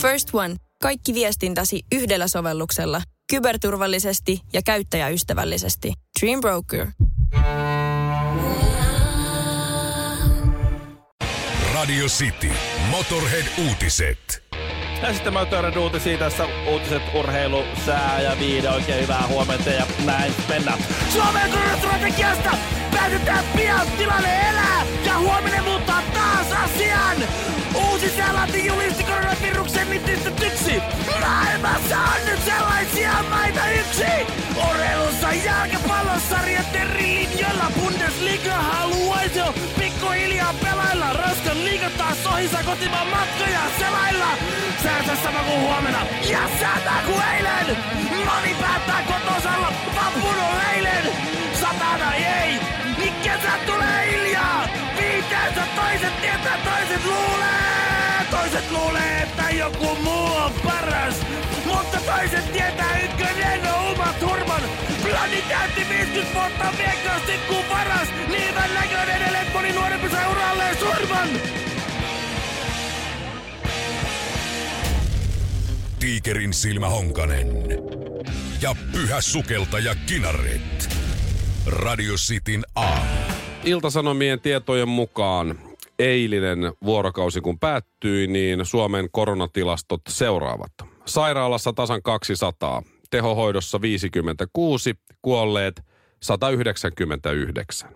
First One. Kaikki viestintäsi yhdellä sovelluksella. Kyberturvallisesti ja käyttäjäystävällisesti. Dream Broker. Radio City. Motorhead-uutiset. Ja sitten mä oon uutisia tässä uutiset, urheilu, sää ja viide. Oikein hyvää huomenta ja näin mennään. Suomen koronastrategiasta päätetään pian tilanne elää ja huominen muuttaa taas asian. Uusi Seelanti julisti koronaviruksen nitistetyksi. Maailmassa on nyt sellaisia maita yksi. Urheilussa jalkapallosarjat eri linjoilla. Bundesliga haluaisi jo pikkuhiljaa pelailla. Ranskan liiga taas ohissa kotimaan matkoja selailla. Säänsä sama kuin huomenna ja säätää kuin eilen. Moni päättää kotosalla vappun on eilen. Satana ei, kesä tulee hiljaa. Viiteensä toiset tietää, toiset luulee. Toiset luulee, että joku muu on paras. Mutta toiset tietää ykkönen on Uma Thurman. Blandi täytti 50 vuotta viekkaasti kuin paras. Niin näköinen edelleen moni nuorempi uralleen surman. Tiikerin silmä Honkanen. Ja pyhä sukeltaja Kinaret. Radio Cityn aamu. Iltasanomien tietojen mukaan eilinen vuorokausi kun päättyi, niin Suomen koronatilastot seuraavat. Sairaalassa tasan 200, tehohoidossa 56, kuolleet 199.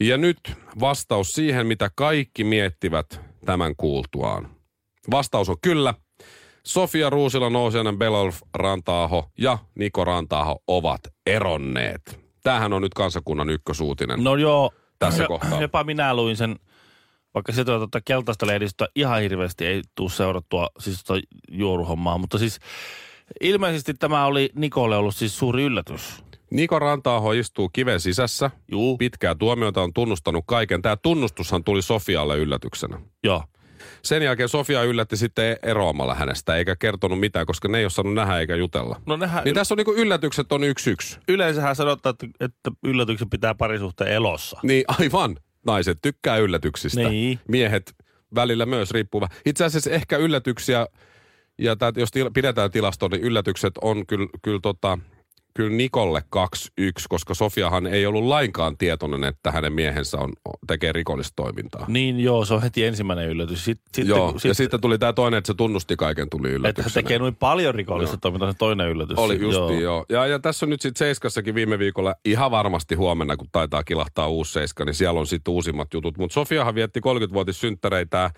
Ja nyt vastaus siihen, mitä kaikki miettivät tämän kuultuaan. Vastaus on kyllä. Sofia Ruusila, Nousianen, Belolf, Rantaaho ja Niko Rantaaho ovat eronneet. Tämähän on nyt kansakunnan ykkösuutinen. No joo. Tässä jo- kohtaa. Jopa minä luin sen, vaikka se tuota keltaista lehdistöä ihan hirveästi ei tule seurattua siis tota juoruhommaa, mutta siis ilmeisesti tämä oli Nikolle ollut siis suuri yllätys. Niko Rantaaho istuu kiven sisässä. Juu. Pitkää tuomiota on tunnustanut kaiken. Tämä tunnustushan tuli Sofialle yllätyksenä. Joo. Sen jälkeen Sofia yllätti sitten eroamalla hänestä, eikä kertonut mitään, koska ne ei ole saanut nähdä eikä jutella. No nehän, Niin tässä on niinku yllätykset on yksi yksi. yleensähän sanotaan, että, että yllätyksen pitää parisuhteen elossa. Niin aivan. Naiset tykkää yllätyksistä. Niin. Miehet välillä myös riippuva. Itse asiassa ehkä yllätyksiä, ja tää, jos til, pidetään tilastoa, niin yllätykset on kyllä, kyllä, tota, kyllä Nikolle 2-1, koska Sofiahan ei ollut lainkaan tietoinen, että hänen miehensä on, tekee rikollista toimintaa. Niin joo, se on heti ensimmäinen yllätys. Sitten, sitten, Joo, kun- ja sitten tuli tämä toinen, että se tunnusti kaiken, tuli että hän yllätyksenä. tekee noin paljon rikollista toimintaa, se toinen yllätys. Oli justi, joo. Ja, ja tässä on nyt sitten Seiskassakin viime viikolla, ihan varmasti huomenna, kun taitaa kilahtaa uusi Seiska, niin siellä on sitten uusimmat jutut. Mutta Sofiahan vietti 30-vuotissynttäreitä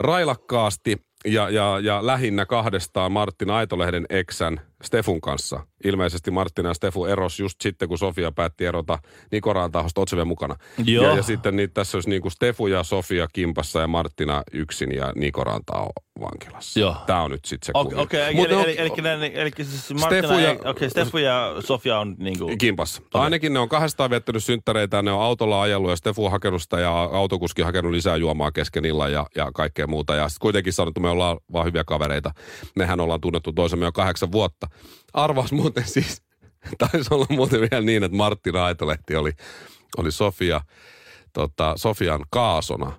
railakkaasti ja, ja, ja lähinnä kahdestaan Martin Aitolehden eksän Stefun kanssa. Ilmeisesti Martin ja Stefu eros just sitten, kun Sofia päätti erota Niko Rantahosta Otseve mukana. Joo. Ja, ja sitten niitä, tässä olisi niin kuin Stefu ja Sofia kimpassa ja Martina yksin ja Niko Rantaho vankilassa. Joo. Tämä on nyt sitten se Okei, kuvio. okay, eli, Mut eli, eli, eli, eli, siis Stefu Martina, ja- ja, okay, Stefu ja Sofia on niinku... Kimpassa. Ainakin ne on kahdestaan viettänyt synttäreitä, ne on autolla ajellut ja Stefu on hakenut sitä ja autokuski hakenut lisää juomaa kesken illan ja, ja kaikkea muuta. Ja sitten kuitenkin sanottu, että me ollaan vaan hyviä kavereita. Mehän ollaan tunnettu toisemme jo kahdeksan vuotta. Arvaus muuten siis, taisi olla muuten vielä niin, että Martti Raitolehti oli, oli Sofia, tota, Sofian kaasona.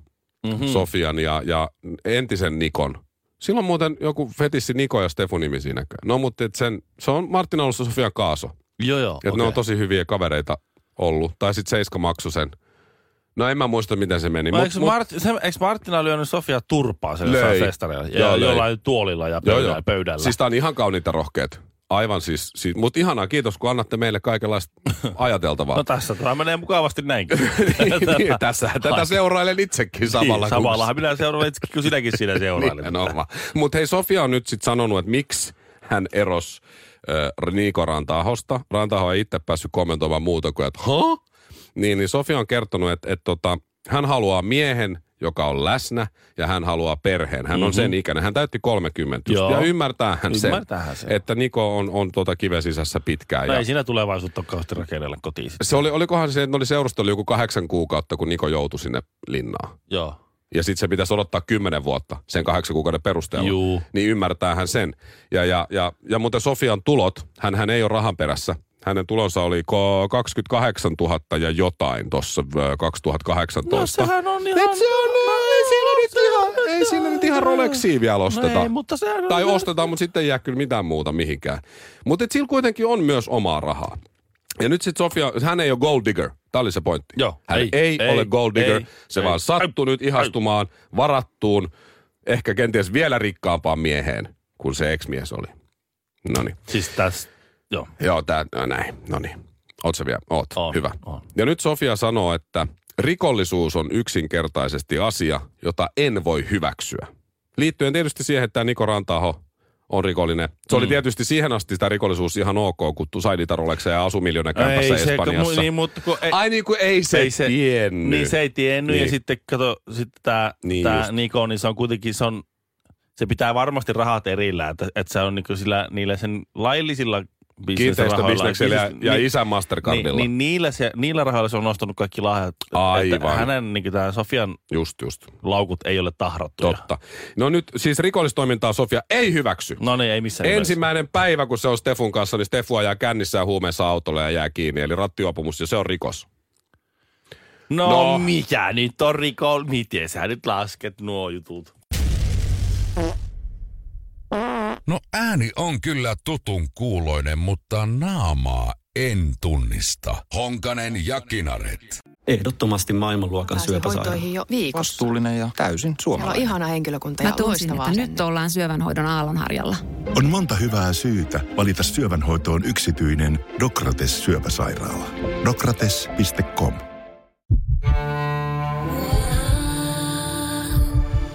Mm-hmm. Sofian ja, ja entisen Nikon. Silloin muuten joku fetissi Niko ja Stefu nimi siinäkään. No mutta et sen, se on Martin ollut Sofian kaaso. Joo, joo. Että ne on tosi hyviä kavereita ollut. Tai sitten Seiska maksoi sen. No en mä muista, miten se meni. Mut- eikö, mut- Mart, se, eikö Martina lyönyt Sofia turpaa sen Löi. festareilla? Ja, Joo, löi. jollain tuolilla ja Joo, pöydällä. joo. pöydällä. Siis tää on ihan kauniita rohkeet. Aivan siis, siis mutta ihanaa, kiitos kun annatte meille kaikenlaista ajateltavaa. No tässä tämä menee mukavasti näinkin. niin, niin, tässä, tätä Ai. seurailen itsekin samalla. Niin, samallahan minä seuraan itse, kun sinäkin siinä seurailet. Mutta hei, Sofia on nyt sitten sanonut, että miksi hän eros äh, Niiko Rantahosta. Rantaho ei itse päässyt kommentoimaan muuta kuin, että ha? Niin, niin Sofia on kertonut, että, että tota, hän haluaa miehen, joka on läsnä, ja hän haluaa perheen. Hän mm-hmm. on sen ikäinen. Hän täytti 30 just, Mhm. Joo. ja ymmärtää hän sen, sen. että Niko on, on tuota kiven sisässä pitkään. No ja ei siinä tulevaisuutta ole kauheasti rakennella kotiin sitten. se oli, olikohan se, että ne oli seurustellut joku kahdeksan kuukautta, kun Niko joutui sinne linnaan. Joo. Ja sitten se pitäisi odottaa kymmenen vuotta sen kahdeksan kuukauden perusteella. Juu. Niin ymmärtää hän sen. Ja, ja, ja, ja muuten Sofian tulot, hän, hän ei ole rahan perässä. Hänen tulonsa oli ko- 28 000 ja jotain tuossa 2018. No sehän on ihan... Et se on, ei siinä nyt ihan, ei siinä nyt ihan Rolexia vielä No ostetaan. ei, mutta se on... Tai ostetaan, mutta sitten ei jää kyllä mitään muuta mihinkään. Mutta sillä kuitenkin on myös omaa rahaa. Ja nyt sitten Sofia, hän ei ole gold digger. Tämä oli se pointti. Joo, hän ei, ei, ei, ei, ole gold digger. ei, se ei. vaan sattui nyt ihastumaan varattuun, ehkä kenties vielä rikkaampaan mieheen kuin se ex-mies oli. No niin. Siis tässä, joo. Joo, tää, no näin. No niin. Oot sä vielä? Oot. On, Hyvä. on. Ja nyt Sofia sanoo, että rikollisuus on yksinkertaisesti asia, jota en voi hyväksyä. Liittyen tietysti siihen, että Niko Rantaho on rikollinen. Se oli tietysti siihen asti sitä rikollisuus ihan ok, kun tu sai niitä ja asui miljoonakämpässä se, Espanjassa. kun, niin, mutta kun ei, Ai niin kuin ei se, ei se tiennyt. Niin se ei tiennyt Niin. ja sitten kato, sitten tämä Niin niin tää. Niko, niin se on kuitenkin, se on, se pitää varmasti rahat erillään, että, että se on niinku sillä, niillä sen laillisilla Kiinteistöbisneksellä ja, ja niin- isän Mastercardilla. niin, niin niillä, se, niillä rahoilla se on nostanut kaikki lahjat. Aivan. Että hänen niin tämä Sofian Just, just. laukut ei ole tahrattuja. Totta. No nyt siis rikollistoimintaa Sofia ei hyväksy. No niin, ei missään nimessä. Ensimmäinen päivä, kun se on Stefun kanssa, niin Stefu ajaa kännissä ja huumeessa autolle ja jää kiinni. Eli rattijuopumus ja se on rikos. No, No. no. mikä nyt on rikol? Miten sä nyt lasket nuo jutut? No ääni on kyllä tutun kuuloinen, mutta naamaa en tunnista. Honkanen ja Kinaret. Ehdottomasti maailmanluokan Pääsin syöpäsairaala. jo viikossa. Vastuullinen ja täysin Siellä on suomalainen. ihana henkilökunta Mä ja tunsin, loistava että nyt ollaan syövänhoidon aallonharjalla. On monta hyvää syytä valita syövänhoitoon yksityinen Dokrates syöpäsairaala. Dokrates.com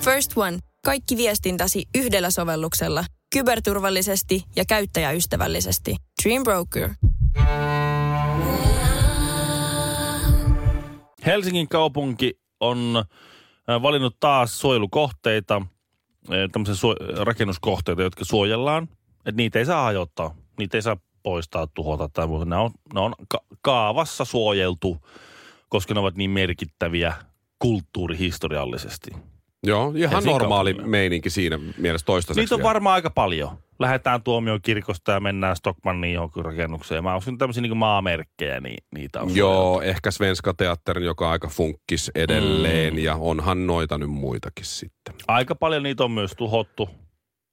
First One. Kaikki viestintäsi yhdellä sovelluksella. Kyberturvallisesti ja käyttäjäystävällisesti. Dream Broker. Helsingin kaupunki on äh, valinnut taas suojelukohteita, äh, tämmöisiä suo- rakennuskohteita, jotka suojellaan. Että niitä ei saa hajottaa, niitä ei saa poistaa, tuhota tai muuta. Ne on, ne on ka- kaavassa suojeltu, koska ne ovat niin merkittäviä kulttuurihistoriallisesti. Joo, ihan Helsingin normaali kaupungilla. meininki siinä mielessä toistaiseksi. Niitä on vielä. varmaan aika paljon. Lähdetään tuomiokirkosta ja mennään Stockmanniin johonkin rakennukseen. Mä uskon tämmöisiä niin maamerkkejä, niin niitä on Joo, ehkä Svenska Teatterin, joka on aika funkkis edelleen, mm. ja onhan noita nyt muitakin sitten. Aika paljon niitä on myös tuhottu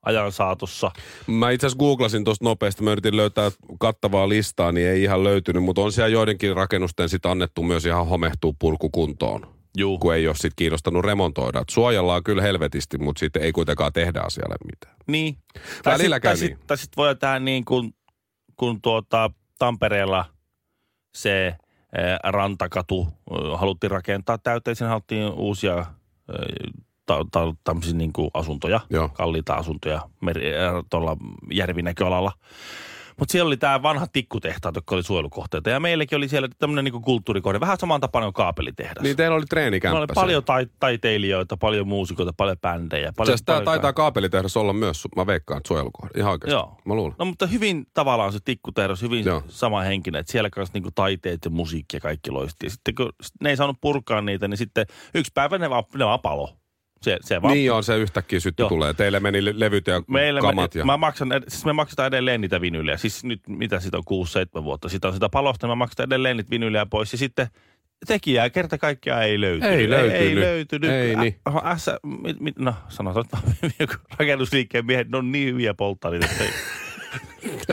ajan saatossa. Mä itse asiassa googlasin tuosta nopeasti, mä yritin löytää kattavaa listaa, niin ei ihan löytynyt, mutta on siellä joidenkin rakennusten sitten annettu myös ihan homehtuu purkukuntoon, Juu. kun ei ole sitten kiinnostanut remontoida. Et suojellaan kyllä helvetisti, mutta sitten ei kuitenkaan tehdä asialle mitään. Niin. Välillä sit, tai, niin. sit, sitten voi tehdä niin kuin kun tuota, Tampereella se eh, rantakatu eh, haluttiin rakentaa täyteen. Siinä haluttiin uusia eh, ta, ta, tämmöisiä niin kuin asuntoja, Joo. kalliita asuntoja meri, tuolla järvinäköalalla. Mutta siellä oli tämä vanha tikkutehtaat, jotka oli suojelukohteita. Ja meilläkin oli siellä tämmöinen niin kulttuurikohde, vähän saman tapainen kuin kaapelitehdas. Niin teillä oli treenikämppä Meillä oli paljon tai, taiteilijoita, paljon muusikoita, paljon bändejä. Paljon, tämä paljon taitaa kaapelitehdas olla myös, mä veikkaan, että suojelukohde. Ihan oikeasti. Joo. Mä luulen. No mutta hyvin tavallaan se tikkutehdas, hyvin Joo. Joo. sama henkinen, että siellä kanssa niinku taiteet ja musiikki ja kaikki loisti. Ja sitten kun ne ei saanut purkaa niitä, niin sitten yksi päivä ne vaan, ne vaan palo. Se, se vaan, Niin on, se yhtäkkiä sytty Joo. tulee. Teille meni le- levyt ja Meillä kamat. me, ja... mä maksan, siis me maksetaan edelleen niitä vinyliä. Siis nyt, mitä siitä on, 6-7 vuotta. Sitä on sitä palosta, mä maksan edelleen niitä vinyliä pois. Ja sitten tekijää kerta kaikkiaan ei löytynyt. Ei löytynyt. Ei, ei löytynyt. Ei niin. Ä, S, mit, mit, no sanotaan, että rakennusliikkeen miehet, ne on niin hyviä polttaa niitä,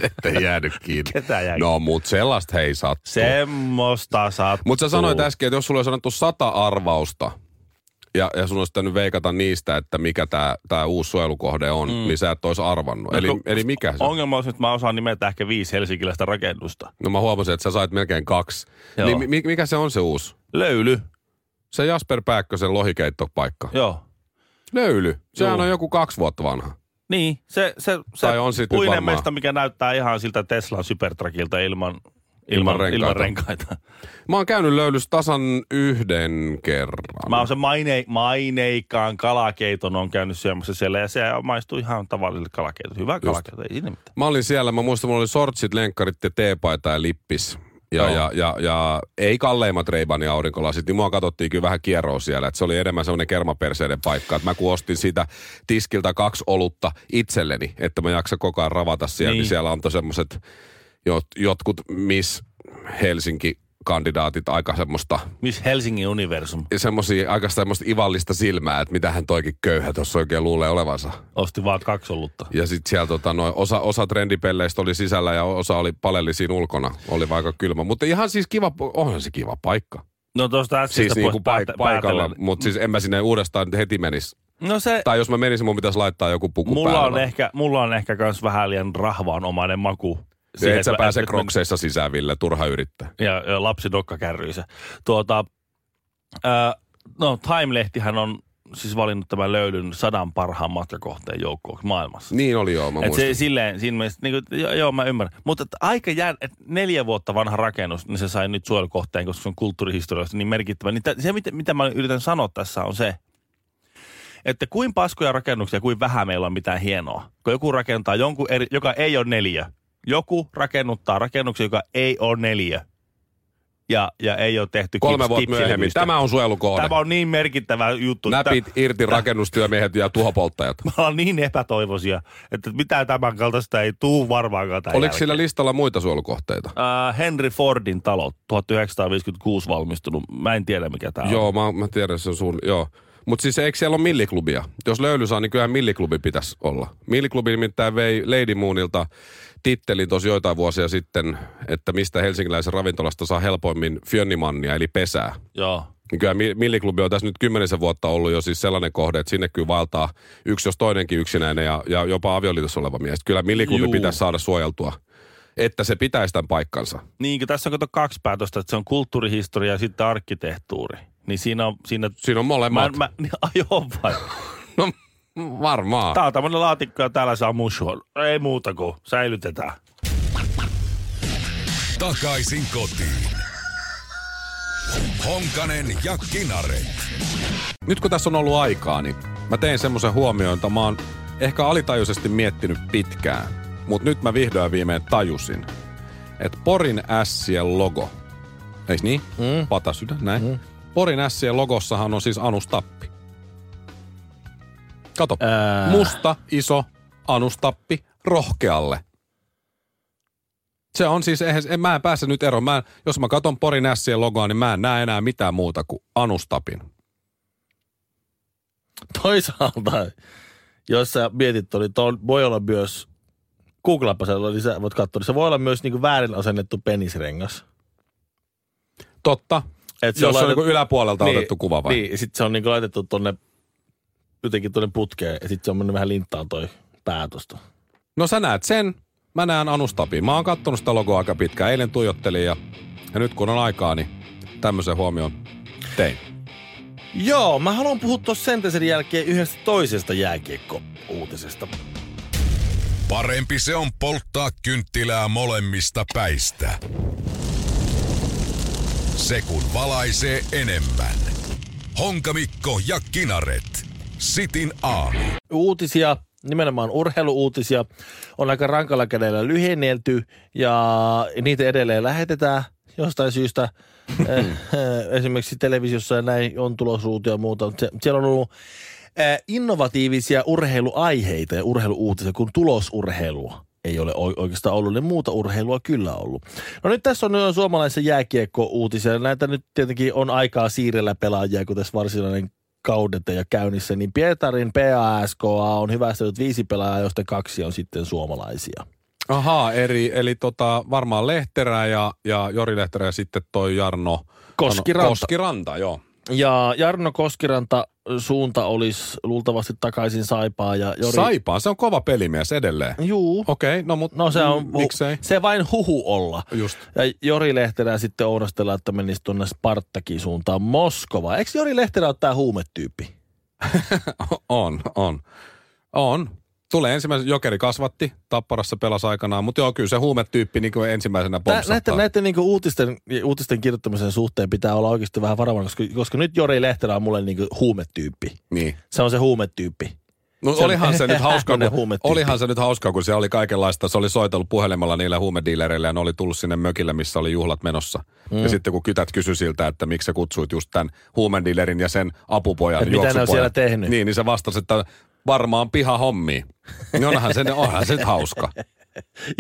Ettei jäänyt kiinni. ketään jää. No, mut sellaista hei sattuu. Semmoista sattuu. Mutta sä sanoit äsken, että jos sulla olisi sanottu sata arvausta, ja, ja sun olisi pitänyt veikata niistä, että mikä tämä tää uusi suojelukohde on, mm. niin sä et olisi arvannut. No Eli, eli mikä se on? Ongelma on että mä osaan nimetä ehkä viisi helsinkiläistä rakennusta. No mä huomasin, että sä sait melkein kaksi. Joo. Niin mi- mikä se on se uusi? Löyly. Se Jasper Pääkkösen lohikeittopaikka. Joo. Löyly. Sehän Joo. on joku kaksi vuotta vanha. Niin, se, se, se Tai on sit puinen mesta, mikä näyttää ihan siltä Teslan Supertruckilta ilman, Ilman ilman, renkaita. ilman renkaita. Mä oon käynyt löylyssä tasan yhden kerran. Mä oon sen maine, maineikkaan kalakeiton on käynyt syömässä siellä ja se maistuu ihan tavalliselle kalakeitolle. Hyvä kalakeito, ei siinä mitään. Mä olin siellä, mä muistan, mulla oli sortsit, lenkkarit ja teepaita ja lippis. Ja, Joo. ja, ja, ja, ei kalleimmat Ray-Ban ja aurinkolasit, niin mua katsottiin kyllä vähän kierroa siellä. Että se oli enemmän semmoinen kermaperseiden paikka. Että mä kun ostin siitä tiskiltä kaksi olutta itselleni, että mä jaksa koko ajan ravata siellä, niin, Niin. niin siellä antoi semmoiset jot, jotkut Miss Helsinki kandidaatit aika semmoista, Miss Helsingin universum semmosia, aika semmoista ivallista silmää, että mitä hän toikin köyhä tuossa oikein luulee olevansa. osti vaan kaksi olutta. Ja sitten siellä tota, no, osa, osa trendipelleistä oli sisällä ja osa oli palelli siinä ulkona. Oli aika kylmä. Mutta ihan siis kiva, onhan se kiva paikka. No tuosta äskeistä Siis niinku paik- paikalla, mutta siis en mä sinne uudestaan heti menisi. No se, Tai jos mä menisin, mun pitäisi laittaa joku puku mulla päälle. on, ehkä, mulla on ehkä kans vähän liian rahvaanomainen maku. Se, et sä pääse krokseissa sisään, Ville, turha yrittää. ja, ja lapsi dokkakärryissä. Tuota, ää, no Time-lehtihän on siis valinnut tämän löylyn sadan parhaan matkakohteen joukkoon maailmassa. Niin oli joo, mä Et se silleen, siinä mielessä, niin kuin, joo, joo, mä ymmärrän. Mutta että aika jää, että neljä vuotta vanha rakennus, niin se sai nyt suojelukohteen, koska se on kulttuurihistoriallisesti niin merkittävä. Niin tä- se, mitä, mitä mä yritän sanoa tässä on se, että kuin paskoja rakennuksia, kuin vähän meillä on mitään hienoa. Kun joku rakentaa jonkun eri, joka ei ole neljä. Joku rakennuttaa rakennuksen, joka ei ole neljä. Ja, ja ei ole tehty Kolme kips- vuotta myöhemmin. Tämä on suojelukohde. Tämä on niin merkittävä juttu. Näpit Tä- irti rakennustyömiehet ja tuhopolttajat. Me ollaan niin epätoivoisia, että mitään tämän kaltaista ei tuu varmaankaan tämän Oliko jälkeen. sillä listalla muita suojelukohteita? Äh, Henry Fordin talo, 1956 valmistunut. Mä en tiedä mikä tämä on. Joo, mä, mä tiedän, se on sun, joo. Mutta siis eikö siellä ole milliklubia? Jos löyly saa, niin kyllähän milliklubi pitäisi olla. Milliklubi nimittäin vei Lady Moonilta tittelin tosi joitain vuosia sitten, että mistä helsinkiläisen ravintolasta saa helpoimmin fjönnimannia, eli pesää. Joo. Niin kyllä Mi- Milliklubi on tässä nyt kymmenisen vuotta ollut jo siis sellainen kohde, että sinne kyllä vaeltaa yksi jos toinenkin yksinäinen ja, ja jopa avioliitossa oleva mies. Kyllä Milliklubi Juu. pitäisi saada suojeltua, että se pitäisi tämän paikkansa. Niin, tässä on kato kaksi päätöstä, että se on kulttuurihistoria ja sitten arkkitehtuuri. Niin siinä on... Siinä, Siinä on mä, molemmat. mä, niin, ajoin vai? No varmaan. Tää on tämmönen laatikko ja täällä saa mushua. Ei muuta kuin säilytetään. Takaisin kotiin. Honkanen ja Kinaret. Nyt kun tässä on ollut aikaa, niin mä tein semmoisen huomioon, että mä oon ehkä alitajuisesti miettinyt pitkään. Mutta nyt mä vihdoin viimein tajusin, että Porin ässien logo, eikö niin? Mm. Patasydän, näin. Mm. Porin ässien logossahan on siis anustappi. Kato, Ää. musta, iso, anustappi, rohkealle. Se on siis, eihän, en, mä en pääse nyt eroon. Mä, en- jos mä katon Porin ässien logoa, niin mä en näe enää mitään muuta kuin anustapin. Toisaalta, jos sä mietit, niin tuo voi olla myös, googlapa se, niin sä voit katsoa, niin se voi olla myös niin väärin asennettu penisrengas. Totta. Et Jos se on laitettu- niin yläpuolelta niin, otettu kuva vai? Niin, sitten se on niin laitettu tonne, jotenkin tonne putkeen, ja sitten se on mennyt vähän linttaan toi päätöstä. No sä näet sen, mä näen Anustapin. Mä oon kattonut sitä logoa aika pitkään. Eilen tuijottelin ja, ja nyt kun on aikaa, niin tämmöisen huomioon tein. Joo, mä haluan puhua tuossa sen jälkeen yhdestä toisesta jääkiekko-uutisesta. Parempi se on polttaa kynttilää molemmista päistä. Se kun valaisee enemmän. Honkamikko ja Kinaret. Sitin aamu. Uutisia, nimenomaan urheiluuutisia, on aika rankalla kädellä lyhennelty ja niitä edelleen lähetetään jostain syystä. Eh, Esimerkiksi televisiossa ja näin on tulosuutia ja muuta. Se- Siellä on ollut eh, innovatiivisia urheiluaiheita ja urheiluuutisia kuin tulosurheilua. Ei ole oi- oikeastaan ollut, niin muuta urheilua kyllä ollut. No nyt tässä on nyt suomalaisen jääkiekko-uutisia. Näitä nyt tietenkin on aikaa siirrellä pelaajia, kun tässä varsinainen kaudet ja käynnissä, niin Pietarin PASKA on hyvästellyt viisi pelaajaa, joista kaksi on sitten suomalaisia. Ahaa, eri, eli tota, varmaan Lehterä ja, ja Jori Lehterä ja sitten toi Jarno Koskiranta. Koskiranta, joo. Ja Jarno Koskiranta suunta olisi luultavasti takaisin Saipaa ja Jori... Saipaa, se on kova pelimies edelleen. Juu. Okei, okay, no mutta No se on, miksei? se vain huhu olla. Just. Ja Jori Lehterä sitten oudostellaan, että menisi tuonne Spartakin suuntaan Moskova. Eikö Jori Lehterä ole tämä huumetyyppi? On, on. On. Tulee ensimmäisen, Jokeri kasvatti, Tapparassa pelasi aikanaan, mutta joo, kyllä se huumetyyppi niin kuin ensimmäisenä pompsahtaa. näiden näiden niin uutisten, uutisten kirjoittamisen suhteen pitää olla oikeasti vähän varovainen, koska, koska nyt Jori Lehterä on mulle niin huumetyyppi. Niin. Se on se huumetyyppi. No Se olihan se nyt hauskaa, kun, olihan se nyt hauskaa, kun se oli kaikenlaista. Se oli soitellut puhelimella niille huumediilereille ja ne oli tullut sinne mökille, missä oli juhlat menossa. Mm. Ja sitten kun kytät kysyi siltä, että miksi sä kutsuit just tämän huumediilerin ja sen apupojan, Et mitä ne on siellä tehnyt? Niin, niin se vastasi, että varmaan piha hommi. Niin onhan se, onhan se hauska.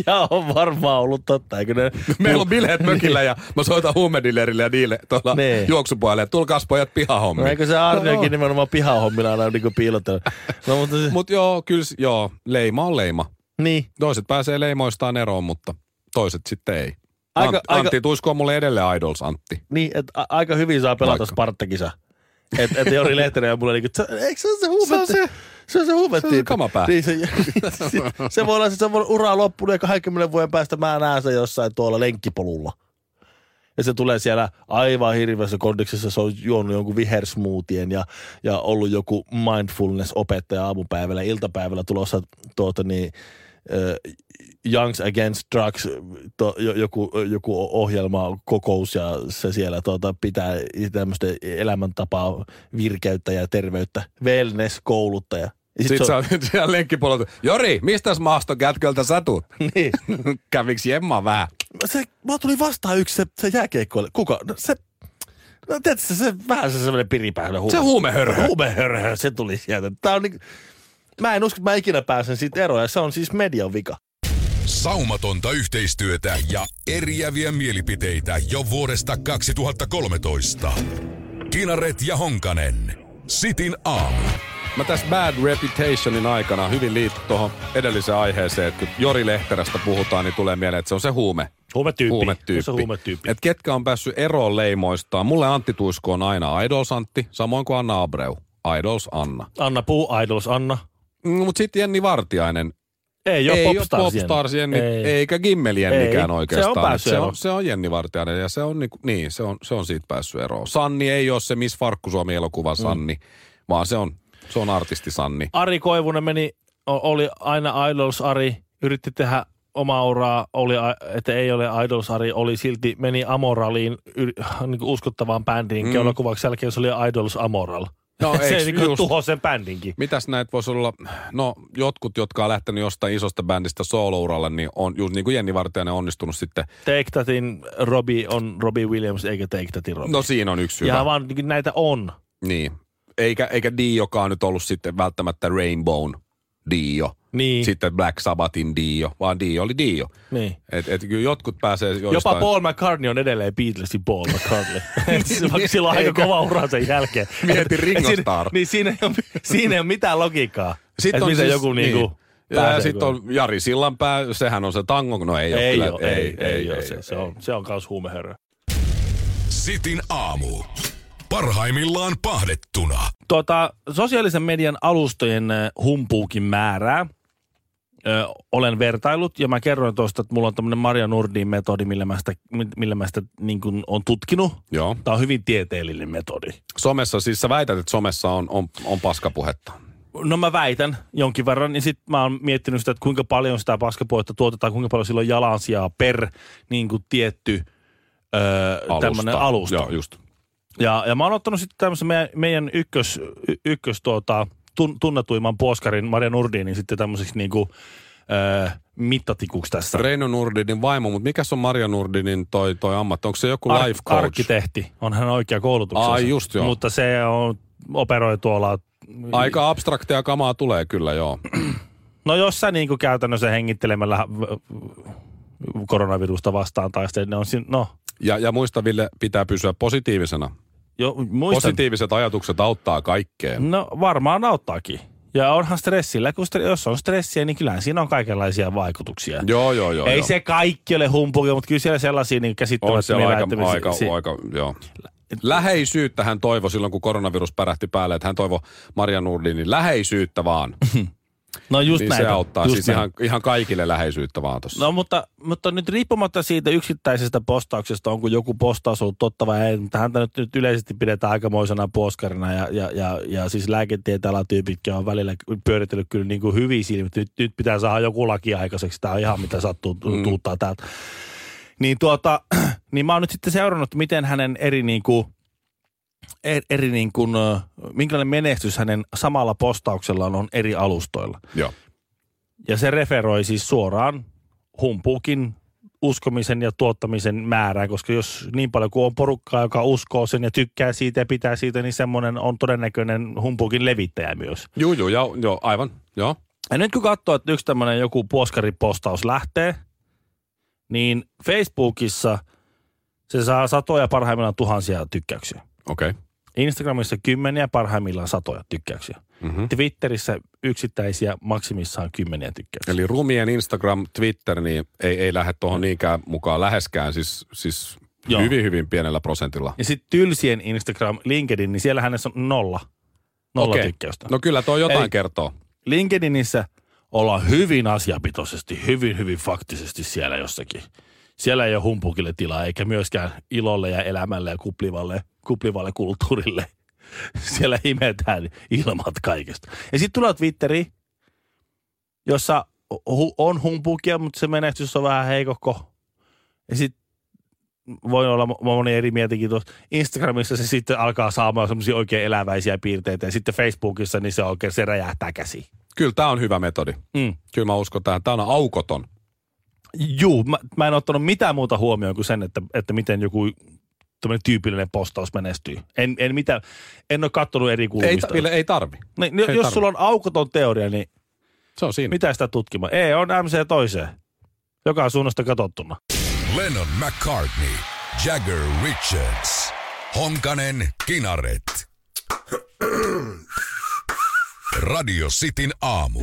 Ja on varmaan ollut totta, eikö ne... Meillä on bileet mökillä ja mä soitan huumedillerille ja niille tuolla Niin. juoksupuolelle. Tulkaas pojat pihahommiin. No eikö se Arniokin nimenomaan pihahommilla aina niinku piilottanut? No mutta se, Mut joo, kyllä joo, leima on leima. niin. Toiset pääsee leimoistaan eroon, mutta toiset sitten ei. Aika- Aika, aika- Antti Tuisko on mulle edelleen Idols Antti. Niin, että aika hyvin saa pelata. Spartakisa. Että et Jori Lehtinen on mulle niinku, eikö se ole se huume? Se on se- se on se huume. se on se kamapää. Niin se, se, se, voi olla, se, se voi ura loppunut ja 20 vuoden päästä mä näen sen jossain tuolla lenkkipolulla. Ja se tulee siellä aivan hirveässä kondiksessa, se on juonut jonkun vihersmoothien ja, ja ollut joku mindfulness-opettaja aamupäivällä, iltapäivällä tulossa tuota niin, Youngs Against Drugs, to, jo- joku, joku ohjelma, kokous ja se siellä tuota, pitää tämmöistä elämäntapaa, virkeyttä ja terveyttä, wellness-kouluttaja. Ja sit Sitten sä oot siellä lenkkipolulta. Jori, mistäs maaston kätköltä sä tuut? niin. Käviks Jemma vähän? se, mä tuli vastaan yksi se, se jääkeikkoille. Kuka? No se, no tiedätkö, se, se vähän se semmoinen piripäinen huume. Se huumehörhö. Huumehörhö, se tuli sieltä. Tää on niin, mä en usko, että mä ikinä pääsen siitä eroon, ja se on siis median vika. Saumatonta yhteistyötä ja eriäviä mielipiteitä jo vuodesta 2013. Kinaret ja Honkanen. Sitin aamu. Mä tässä Bad Reputationin aikana hyvin liitty tuohon edelliseen aiheeseen, että kun Jori Lehterästä puhutaan, niin tulee mieleen, että se on se huume. Huumetyyppi. Huumetyyppi. Se on huumetyyppi. Et ketkä on päässyt eroon leimoistaan. Mulle Antti Tuisko on aina Idols Antti, samoin kuin Anna Abreu. Idols Anna. Anna Puu, Idols, Anna. Mm, Mutta sitten Jenni Vartiainen. Ei ole ei Popstars, ole Popstars Jenni, Ei. eikä Gimmel Jennikään Ei. oikeastaan. Se on Et päässyt se, on, se on Jenni Vartiainen ja se on, niinku, niin, se on, se on siitä päässyt eroon. Sanni ei ole se Miss Farkkusuomi-elokuvan Mm. Sanni, vaan se on, se on artisti Sanni. Ari Koivunen meni, oli aina Idols Ari, yritti tehdä omaa uraa, oli, että ei ole Idols Ari, oli silti, meni Amoraliin, yr, niin uskottavaan bändiin, mm. keulakuvaksi jälkeen se oli Idols Amoral. No, se eiks niin just- tuhosi sen bändinkin. Mitäs näitä voisi olla? No, jotkut, jotka on lähtenyt jostain isosta bändistä soolouralle, niin on just niin kuin Jenni Vartijainen onnistunut sitten. Take Thatin Robbie on Robbie Williams eikä Take Thatin Robbie. No siinä on yksi hyvä. Ihan vaan niin kuin näitä on. Niin. Eikä, eikä Diokaan nyt ollut sitten välttämättä Rainbown Dio. Niin. Sitten Black Sabbathin Dio, vaan Dio oli Dio. Niin. Et, et kyllä jotkut pääsee Jopa joistain... Paul McCartney on edelleen Beatlesin Paul McCartney. Vaikka sillä on aika kova ura sen jälkeen. Mieti Et- et Ringo siinä- Starr. Niin siinä ei ole, siinä ei ole mitään logiikkaa. Sitten on siis- joku niin. niinku Ja sitten on Jari Sillanpää, sehän on se tango. No ei, ole Ei, kyllä. ole, ei, ei, ei, ei, se, se, on, se on kans huumehörö. Sitin aamu. Parhaimmillaan pahdettuna. Tuota, sosiaalisen median alustojen humpuukin määrää ö, olen vertailut ja mä kerroin tuosta, että mulla on tämmöinen Maria Nurdin metodi, millä mä sitä, millä mä sitä niin kuin on tutkinut. Joo. Tämä on hyvin tieteellinen metodi. Somessa, siis sä väität, että somessa on, on, on paskapuhetta. No mä väitän jonkin verran, niin sitten mä oon miettinyt sitä, että kuinka paljon sitä paskapuhetta tuotetaan, kuinka paljon sillä on jalansijaa per niin kuin tietty öö, tämmöinen alusta. Joo, just. Ja, ja mä oon ottanut sitten tämmöisen meidän, meidän ykkös, y- ykkös tuota, tun, tunnetuimman poskarin Maria Nurdinin sitten tämmöiseksi niinku, öö, mittatikuksi tässä. Reino Nurdinin vaimo, mutta mikä on Maria Nurdinin toi, toi ammatti? Onko se joku Ar- life coach? Arkkitehti, on hän oikea koulutuksensa. Ai, just joo. Mutta se on, operoi tuolla, Aika abstraktia kamaa tulee kyllä, joo. no jos sä niinku käytännössä hengittelemällä koronavirusta vastaan taistelet, ne on siinä, no, Ja, ja muista Ville, pitää pysyä positiivisena. jo, muistan, Positiiviset ajatukset auttaa kaikkeen. No varmaan auttaakin. Ja onhan stressillä, kun stre- jos on stressiä, niin kyllähän siinä on kaikenlaisia vaikutuksia. Joo, joo, joo. Ei joo. se kaikki ole humpuja, mutta kyllä siellä sellaisia niin on käsittämättömiä siellä aika, aika, si- aika, joo. Läheisyyttä hän toivoi silloin, kun koronavirus pärähti päälle, että hän toivoi Maria Nurdinin läheisyyttä vaan. No just niin näitä. se auttaa just siis näin. ihan, ihan kaikille läheisyyttä vaan tossa. No mutta, mutta nyt riippumatta siitä yksittäisestä postauksesta, onko joku postaus ollut totta vai ei, mutta häntä nyt, nyt yleisesti pidetään aikamoisena poskarina ja, ja, ja, ja siis lääketieteen alatyypitkin on välillä pyöritellyt kyllä niin kuin hyvin silmät. Nyt, nyt pitää saada joku laki aikaiseksi, tämä on ihan mitä sattuu mm. tuuttaa täältä. Niin tuota, niin mä oon nyt sitten seurannut, miten hänen eri niin kuin, eri, eri niin kuin, minkälainen menestys hänen samalla postauksellaan on eri alustoilla. Joo. Ja se referoi siis suoraan humpuukin uskomisen ja tuottamisen määrään, koska jos niin paljon kuin on porukkaa, joka uskoo sen ja tykkää siitä ja pitää siitä, niin semmoinen on todennäköinen humpuukin levittäjä myös. Juu, juu, joo, joo, aivan, joo. Ja nyt kun katsoo, että yksi tämmöinen joku puoskaripostaus lähtee, niin Facebookissa se saa satoja parhaimmillaan tuhansia tykkäyksiä. Okei. Okay. Instagramissa kymmeniä, parhaimmillaan satoja tykkäyksiä. Mm-hmm. Twitterissä yksittäisiä maksimissaan kymmeniä tykkäyksiä. Eli rumien Instagram, Twitter, niin ei, ei lähde tuohon niinkään mukaan läheskään, siis, siis Joo. hyvin, hyvin pienellä prosentilla. Ja sitten tylsien Instagram, LinkedIn, niin siellä hänessä on nolla. Nolla Okei. tykkäystä. No kyllä tuo jotain Eli- kertoo. LinkedInissä ollaan hyvin asiapitoisesti, hyvin, hyvin faktisesti siellä jossakin. Siellä ei ole humpukille tilaa, eikä myöskään ilolle ja elämälle ja kuplivalle, kuplivalle kulttuurille. Siellä imetään ilmat kaikesta. Ja sitten tulee Twitteri, jossa on humpukia, mutta se menestys on vähän heikokko. Ja sitten voi olla mo- moni eri mieltäkin tuossa. Instagramissa se sitten alkaa saamaan semmoisia oikein eläväisiä piirteitä. Ja sitten Facebookissa niin se oikein se räjähtää käsiin. Kyllä tämä on hyvä metodi. Mm. Kyllä mä uskon tähän. Tämä on aukoton. Juu, mä, mä en ottanut mitään muuta huomioon kuin sen, että, että miten joku tämmöinen tyypillinen postaus menestyy. En, en, mitä, en ole katsonut eri Ei, kulmista. ta- Ville, ei tarvi. niin, jos ei jos tarvi. sulla on aukoton teoria, niin Se on siinä. mitä sitä tutkimaan? Ei, on MC toiseen. Joka suunnasta katsottuna. Lennon McCartney, Jagger Richards, Honkanen Kinaret. Radio Cityn aamu.